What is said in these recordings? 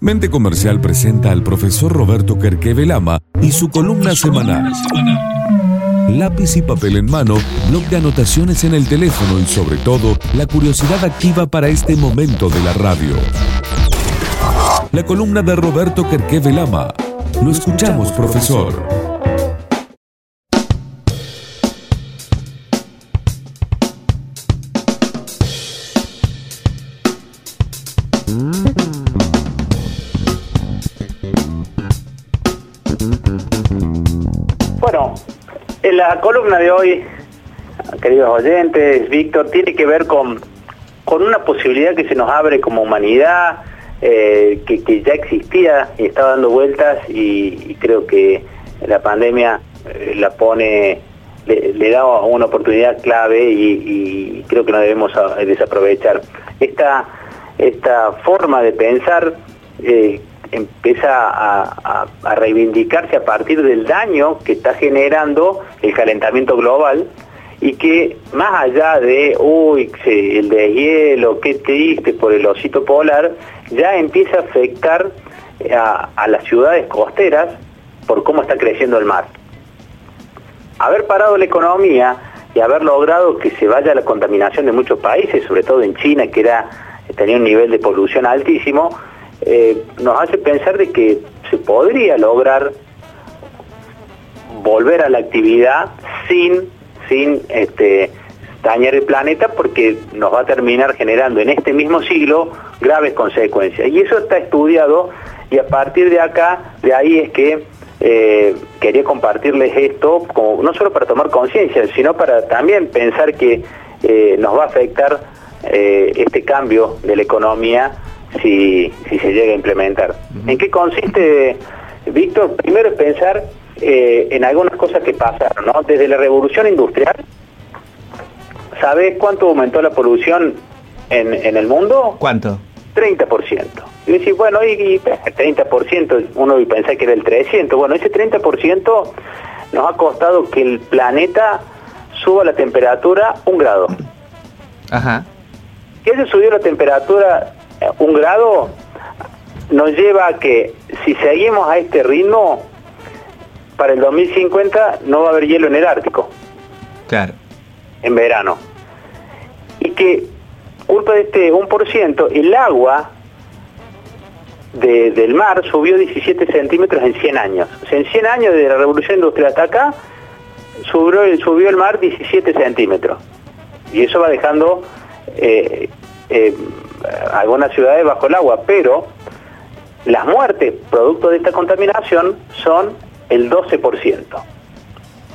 Mente Comercial presenta al profesor Roberto Kerkeve Lama y su columna semanal. Lápiz y papel en mano, blog de anotaciones en el teléfono y sobre todo, la curiosidad activa para este momento de la radio. La columna de Roberto Kerkeve Lama. Lo escuchamos, profesor. En la columna de hoy, queridos oyentes, Víctor, tiene que ver con, con una posibilidad que se nos abre como humanidad, eh, que, ya existía y estaba dando vueltas y, creo que la pandemia eh, la pone, le, da una oportunidad clave y, creo que no debemos desaprovechar. Esta, esta forma de pensar eh, empieza a, reivindicarse a partir del daño que está generando el calentamiento global y que más allá de, uy, el deshielo, qué triste por el osito polar, ya empieza a afectar a, a las ciudades costeras por cómo está creciendo el mar. Haber parado la economía y haber logrado que se vaya la contaminación de muchos países, sobre todo en China, que era, tenía un nivel de polución altísimo, eh, nos hace pensar de que se podría lograr volver a la actividad sin, sin este, dañar el planeta porque nos va a terminar generando en este mismo siglo graves consecuencias. Y eso está estudiado y a partir de acá, de ahí es que eh, quería compartirles esto, no solo para tomar conciencia, sino para también pensar que eh, nos va a afectar este cambio de la economía si, si se llega a implementar. ¿En qué consiste, Víctor? Primero es pensar eh, en algunas cosas que pasaron, ¿no? Desde la revolución industrial, ¿sabes cuánto aumentó la polución en, en el mundo? ¿Cuánto? 30%. Y decís, bueno, y, 30%, uno pensar que era el 300%. Bueno, ese 30% nos ha costado que el planeta suba la temperatura un grado. Ajá. ¿Qué se subió la temperatura un grado nos lleva a que si seguimos a este ritmo, para el 2050 no va a haber hielo en el Ártico. Claro. En verano. Y que, culpa de este 1%, el agua del mar subió 17 centímetros en 100 años. O sea, en 100 años de la revolución industrial hasta acá, subió, subió el mar 17 centímetros. Y eso va dejando eh, eh, algunas ciudades bajo el agua, pero las muertes producto de esta contaminación son el 12%.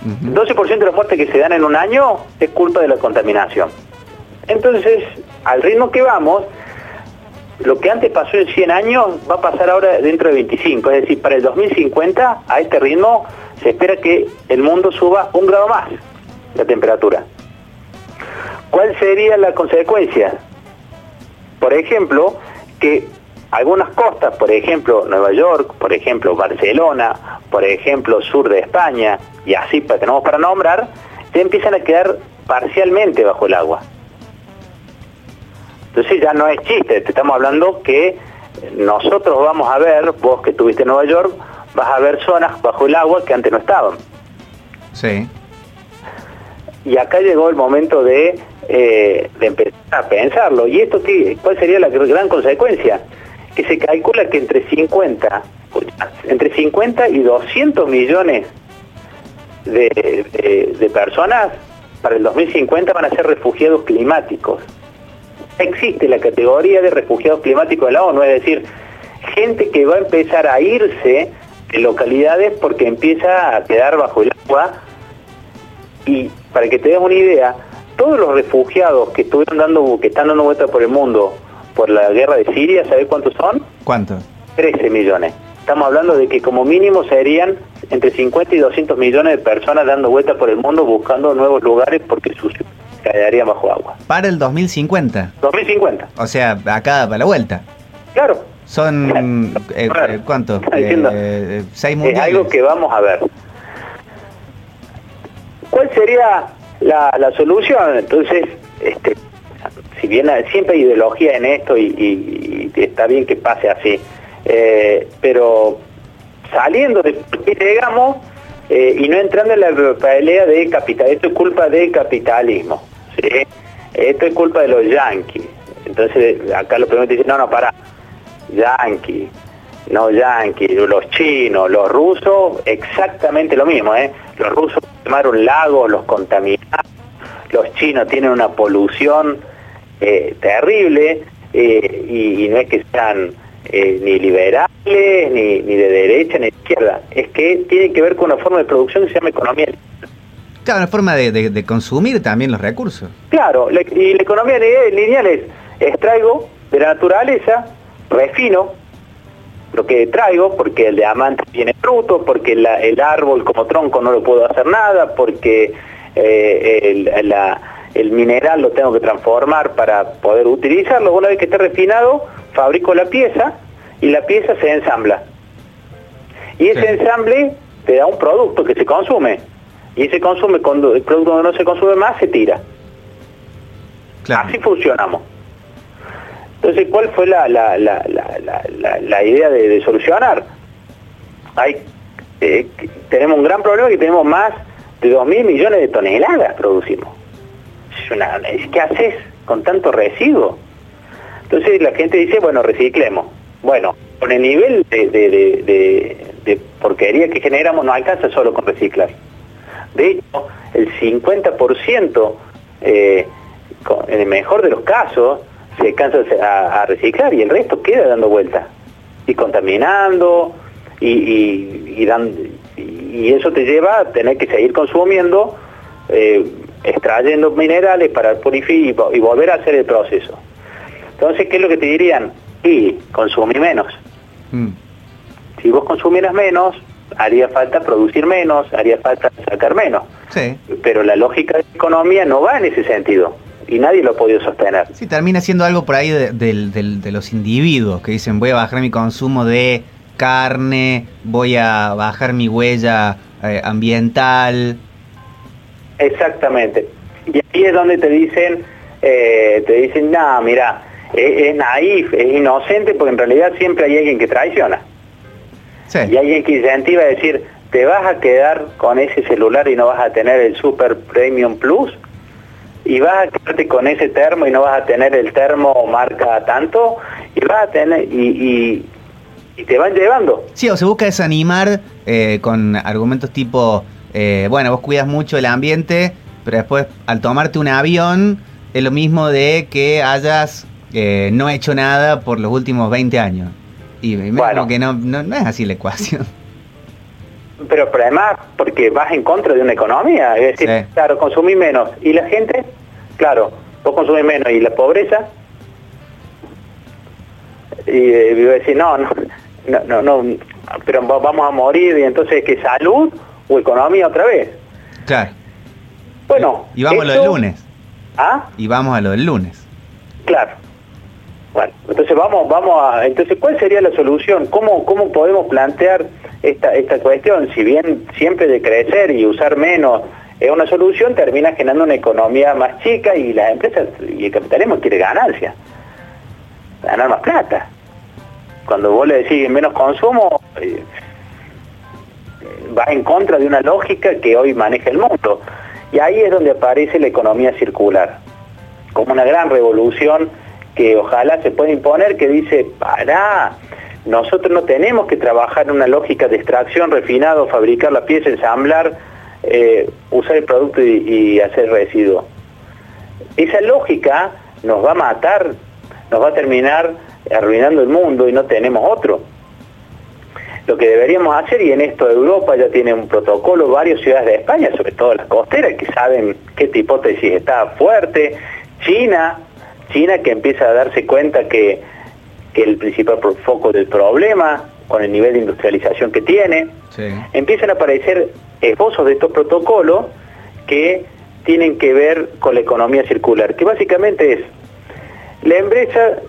El 12% de las muertes que se dan en un año es culpa de la contaminación. Entonces, al ritmo que vamos, lo que antes pasó en 100 años va a pasar ahora dentro de 25. Es decir, para el 2050, a este ritmo, se espera que el mundo suba un grado más la temperatura. ¿Cuál sería la consecuencia? Por ejemplo, que algunas costas, por ejemplo Nueva York, por ejemplo Barcelona, por ejemplo sur de España, y así tenemos para nombrar, ya empiezan a quedar parcialmente bajo el agua. Entonces ya no es chiste, te estamos hablando que nosotros vamos a ver, vos que estuviste en Nueva York, vas a ver zonas bajo el agua que antes no estaban. Sí. Y acá llegó el momento de eh, de empezar a pensarlo. ¿Y esto qué, cuál sería la gran consecuencia? Que se calcula que entre 50, entre 50 y 200 millones de, de, personas para el 2050 van a ser refugiados climáticos. Existe la categoría de refugiados climáticos de la ONU, es decir, gente que va a empezar a irse de localidades porque empieza a quedar bajo el agua y para que te des una idea, todos los refugiados que estuvieron dando, que están dando vuelta por el mundo por la guerra de Siria, ¿sabes cuántos son? ¿Cuántos? 13 millones. Estamos hablando de que como mínimo serían entre 50 y 200 millones de personas dando vueltas por el mundo buscando nuevos lugares porque sus quedarían bajo agua. Para el 2050. 2050. O sea, acá para la vuelta. Claro. Son, eh, eh, ¿cuánto? Eh, seis mundiales. Es algo que vamos a ver. ¿Cuál sería la, solución. Entonces, este, si bien siempre hay ideología en esto y, está bien que pase así, Eh, pero saliendo de qué llegamos eh, y no entrando en la pelea de capital, esto es culpa del capitalismo, ¿sí? esto es culpa de los yanquis. Entonces acá los primeros dicen, no, no, para, yanquis, no yanquis, los chinos, los rusos, exactamente lo mismo, ¿eh? Los rusos quemaron lagos, los contaminaron, los chinos tienen una polución eh, terrible eh, y, no es que sean eh, ni liberales, ni, ni, de derecha, ni de izquierda, es que tiene que ver con una forma de producción que se llama economía Claro, una forma de, consumir también los recursos. Claro, y la economía lineal es extraigo de la naturaleza, refino, lo que traigo, porque el diamante tiene fruto, porque el árbol como tronco no lo puedo hacer nada, porque eh, el, mineral lo tengo que transformar para poder utilizarlo. Una vez que esté refinado, fabrico la pieza y la pieza se ensambla. Y ese ensamble te da un producto que se consume. Y ese consume, cuando el producto no se consume más, se tira. Así funcionamos. Entonces, ¿cuál fue la, la, idea de, solucionar? Hay, eh, tenemos un gran problema que tenemos más de 2.000 millones de toneladas producimos. ¿Qué haces con tanto residuo? Entonces la gente dice, bueno, reciclemos. Bueno, con el nivel de, porquería que generamos no alcanza solo con reciclar. De hecho, el 50%, eh, en el mejor de los casos, se alcanza a, reciclar y el resto queda dando vueltas y contaminando y, y, eso te lleva a tener que seguir consumiendo, eh, extrayendo minerales para purificar y, volver a hacer el proceso. Entonces, ¿qué es lo que te dirían? Y consumir menos. Mm. Si vos consumieras menos, haría falta producir menos, haría falta sacar menos. Pero la lógica de economía no va en ese sentido y nadie lo ha podido sostener. Sí, termina siendo algo por ahí de, los individuos que dicen voy a bajar mi consumo de carne, voy a bajar mi huella eh, ambiental. Exactamente. Y ahí es donde te dicen, eh, te dicen, no, mira, es, naif, es inocente, porque en realidad siempre hay alguien que traiciona. Sí. Y alguien que incentiva a decir, te vas a quedar con ese celular y no vas a tener el Super Premium Plus y vas a quedarte con ese termo y no vas a tener el termo marca tanto y vas a tener y, y, te van llevando. Sí, o se busca desanimar eh, con argumentos tipo, eh, bueno, vos cuidas mucho el ambiente, pero después al tomarte un avión es lo mismo de que hayas eh, no hecho nada por los últimos 20 años. Y bueno, que no, no, es así la ecuación. Pero, pero además, porque vas en contra de una economía, es decir, claro, consumí menos. ¿Y la gente? Claro, vos consumís menos. ¿Y la pobreza? Y eh, decir, no, no, no, no, pero vamos a morir y entonces, ¿qué salud o economía otra vez? Claro. Bueno. Y vamos a lo del lunes. ¿Ah? Y vamos a lo del lunes. Claro. Bueno, entonces vamos, vamos a, entonces ¿cuál sería la solución? ¿Cómo, cómo podemos plantear esta, esta cuestión? Si bien siempre de crecer y usar menos es una solución, termina generando una economía más chica y las empresas y el capitalismo quiere ganancia, ganar más plata. Cuando vos le decís menos consumo, eh, va en contra de una lógica que hoy maneja el mundo. Y ahí es donde aparece la economía circular, como una gran revolución que ojalá se pueda imponer, que dice, para nosotros no tenemos que trabajar en una lógica de extracción, refinado, fabricar la pieza, ensamblar, eh, usar el producto y, hacer residuo. Esa lógica nos va a matar, nos va a terminar arruinando el mundo y no tenemos otro. Lo que deberíamos hacer, y en esto Europa ya tiene un protocolo, varias ciudades de España, sobre todo las costeras, que saben qué hipótesis está fuerte, China, China que empieza a darse cuenta que, el principal foco del problema, con el nivel de industrialización que tiene, empiezan a aparecer esposos de estos protocolos que tienen que ver con la economía circular, que básicamente es, la empresa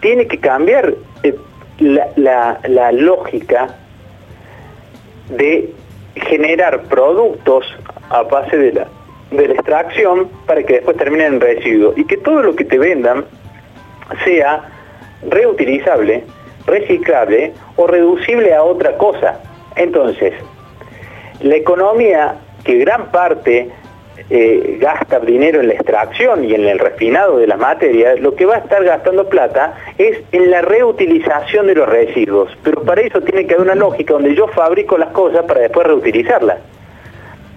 tiene que cambiar eh, la, lógica de generar productos a base de la, de la extracción para que después terminen en residuos y que todo lo que te vendan sea reutilizable reciclable o reducible a otra cosa. Entonces, la economía que gran parte eh, gasta dinero en la extracción y en el refinado de las materias, lo que va a estar gastando plata es en la reutilización de los residuos. Pero para eso tiene que haber una lógica donde yo fabrico las cosas para después reutilizarlas.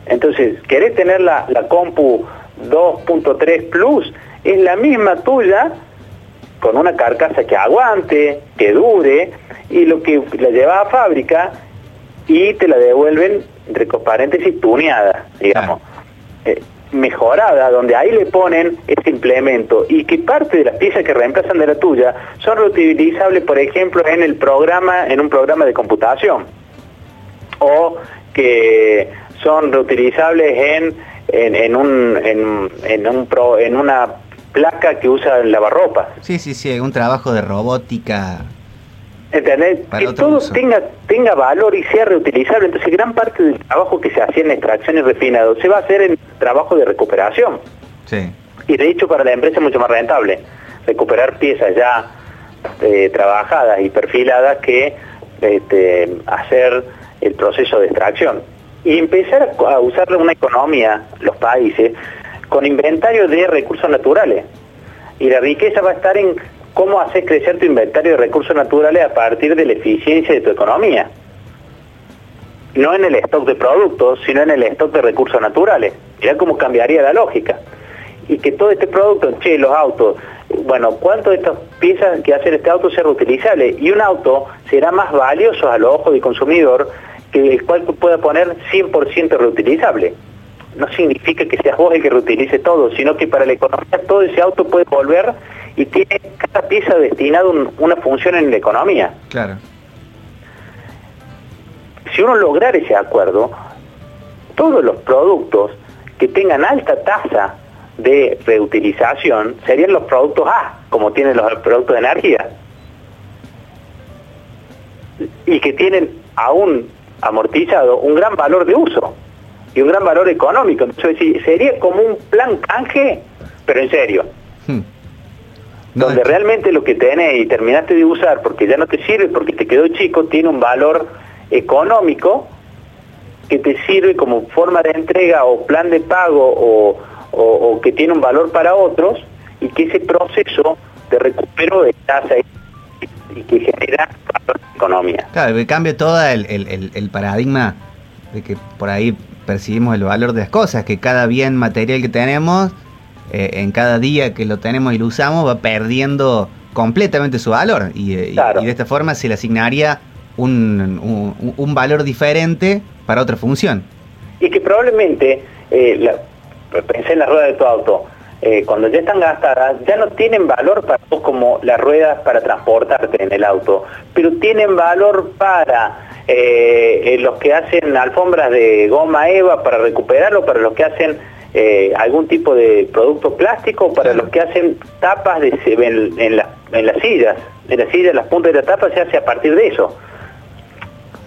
Entonces, querés tener la, la compu 2.3 Plus, es la misma tuya, con una carcasa que aguante, que dure, y lo que la llevas a fábrica y te la devuelven, entre paréntesis, tuneada, digamos. Eh, mejorada, donde ahí le ponen ese implemento y que parte de las piezas que reemplazan de la tuya son reutilizables, por ejemplo, en el programa, en un programa de computación, o que son reutilizables en, en, un, en, un en una placa que usa el lavarropa. Sí, sí, sí, un trabajo de robótica ¿Entendés? que todo tenga, tenga valor y sea reutilizable. Entonces gran parte del trabajo que se hacía en extracción y refinado se va a hacer en trabajo de recuperación. Sí. Y de hecho para la empresa es mucho más rentable recuperar piezas ya eh, trabajadas y perfiladas que este, hacer el proceso de extracción. Y empezar a usar una economía, los países, con inventario de recursos naturales. Y la riqueza va a estar en cómo haces crecer tu inventario de recursos naturales a partir de la eficiencia de tu economía. No en el stock de productos, sino en el stock de recursos naturales. Mirá cómo cambiaría la lógica. Y que todo este producto, che, los autos, bueno, ¿cuánto de estas piezas que hacer este auto sea reutilizable? Y un auto será más valioso a los ojos del consumidor que el cual pueda poner 100% reutilizable. No significa que seas vos el que reutilice todo, sino que para la economía todo ese auto puede volver y tiene cada pieza destinada una función en la economía. Claro. Si uno lograr ese acuerdo, todos los productos que tengan alta tasa de reutilización serían los productos A, como tienen los productos de energía. Y que tienen aún amortizado un gran valor de uso y un gran valor económico. Entonces sería como un plan canje, pero en serio. Hmm donde realmente lo que tenés y terminaste de usar porque ya no te sirve, porque te quedó chico, tiene un valor económico que te sirve como forma de entrega o plan de pago o, que tiene un valor para otros y que ese proceso de recupero estás ahí y que genera economía. Claro, que cambia todo el, el paradigma de que por ahí percibimos el valor de las cosas, que cada bien material que tenemos eh, en cada día que lo tenemos y lo usamos va perdiendo completamente su valor y, eh, de esta forma se le asignaría un, un, valor diferente para otra función. Y que probablemente, eh, pensé en la rueda de tu auto, cuando ya están gastadas, ya no tienen valor para como las ruedas para transportarte en el auto, pero tienen valor para los que hacen alfombras de goma eva para recuperarlo, para los que hacen eh, algún tipo de producto plástico para los que hacen tapas de, en, en, en, las sillas. En las sillas, las puntas de la tapa se hace a partir de eso.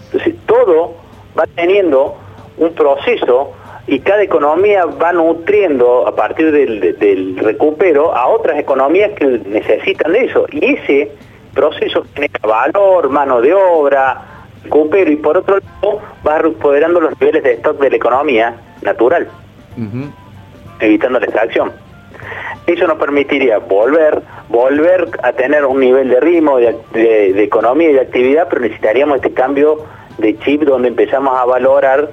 Entonces, todo va teniendo un proceso y cada economía va nutriendo a partir del, del recupero a otras economías que necesitan de eso. Y ese proceso tiene valor, mano de obra, recupero y por otro lado va recuperando los niveles de stock de la economía natural evitando la extracción. Eso nos permitiría volver, volver a tener un nivel de ritmo, de, economía y de actividad, pero necesitaríamos este cambio de chip donde empezamos a valorar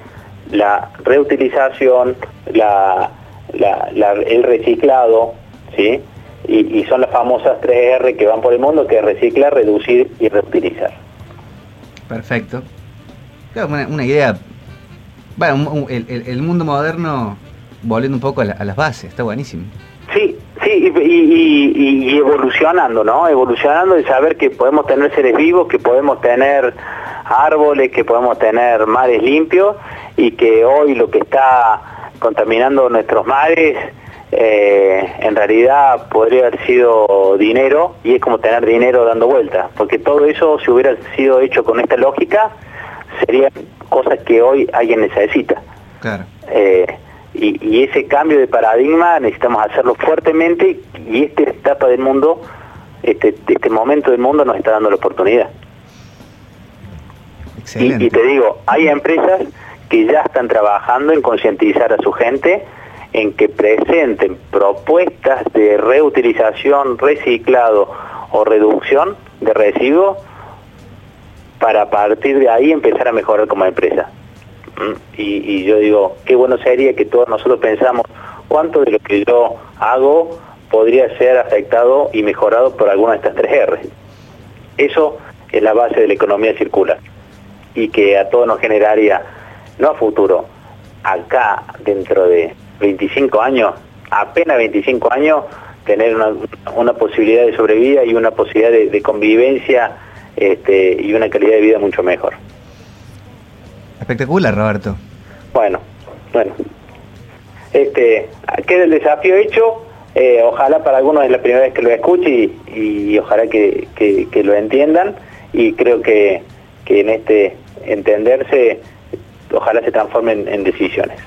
la reutilización, la, el reciclado, ¿sí? Y, son las famosas 3R que van por el mundo, que es reciclar, reducir y reutilizar. Perfecto. una, idea. Bueno, el mundo moderno volviendo un poco a, las bases, está buenísimo. Sí, sí, y, evolucionando, ¿no? Evolucionando de saber que podemos tener seres vivos, que podemos tener árboles, que podemos tener mares limpios y que hoy lo que está contaminando nuestros mares eh, en realidad podría haber sido dinero y es como tener dinero dando vueltas, porque todo eso si hubiera sido hecho con esta lógica serían cosas que hoy alguien necesita. Claro. Eh, y, ese cambio de paradigma necesitamos hacerlo fuertemente y esta etapa del mundo, este, este momento del mundo nos está dando la oportunidad. Y, te digo, hay empresas que ya están trabajando en concientizar a su gente en que presenten propuestas de reutilización, reciclado o reducción de residuos para partir de ahí empezar a mejorar como empresa. ¿Mm? Y, yo digo, qué bueno sería que todos nosotros pensamos cuánto de lo que yo hago podría ser afectado y mejorado por alguna de estas tres R. Eso es la base de la economía circular y que a todos nos generaría, no a futuro, acá dentro de 25 años, apenas 25 años, tener una, posibilidad de sobrevida y una posibilidad de, convivencia este, y una calidad de vida mucho mejor. Espectacular, Roberto. Bueno, bueno. Este, queda el desafío hecho. Eh, ojalá para algunos es la primera vez que lo escuche y, ojalá que, lo entiendan. Y creo que, en este entenderse, ojalá se transformen en decisiones.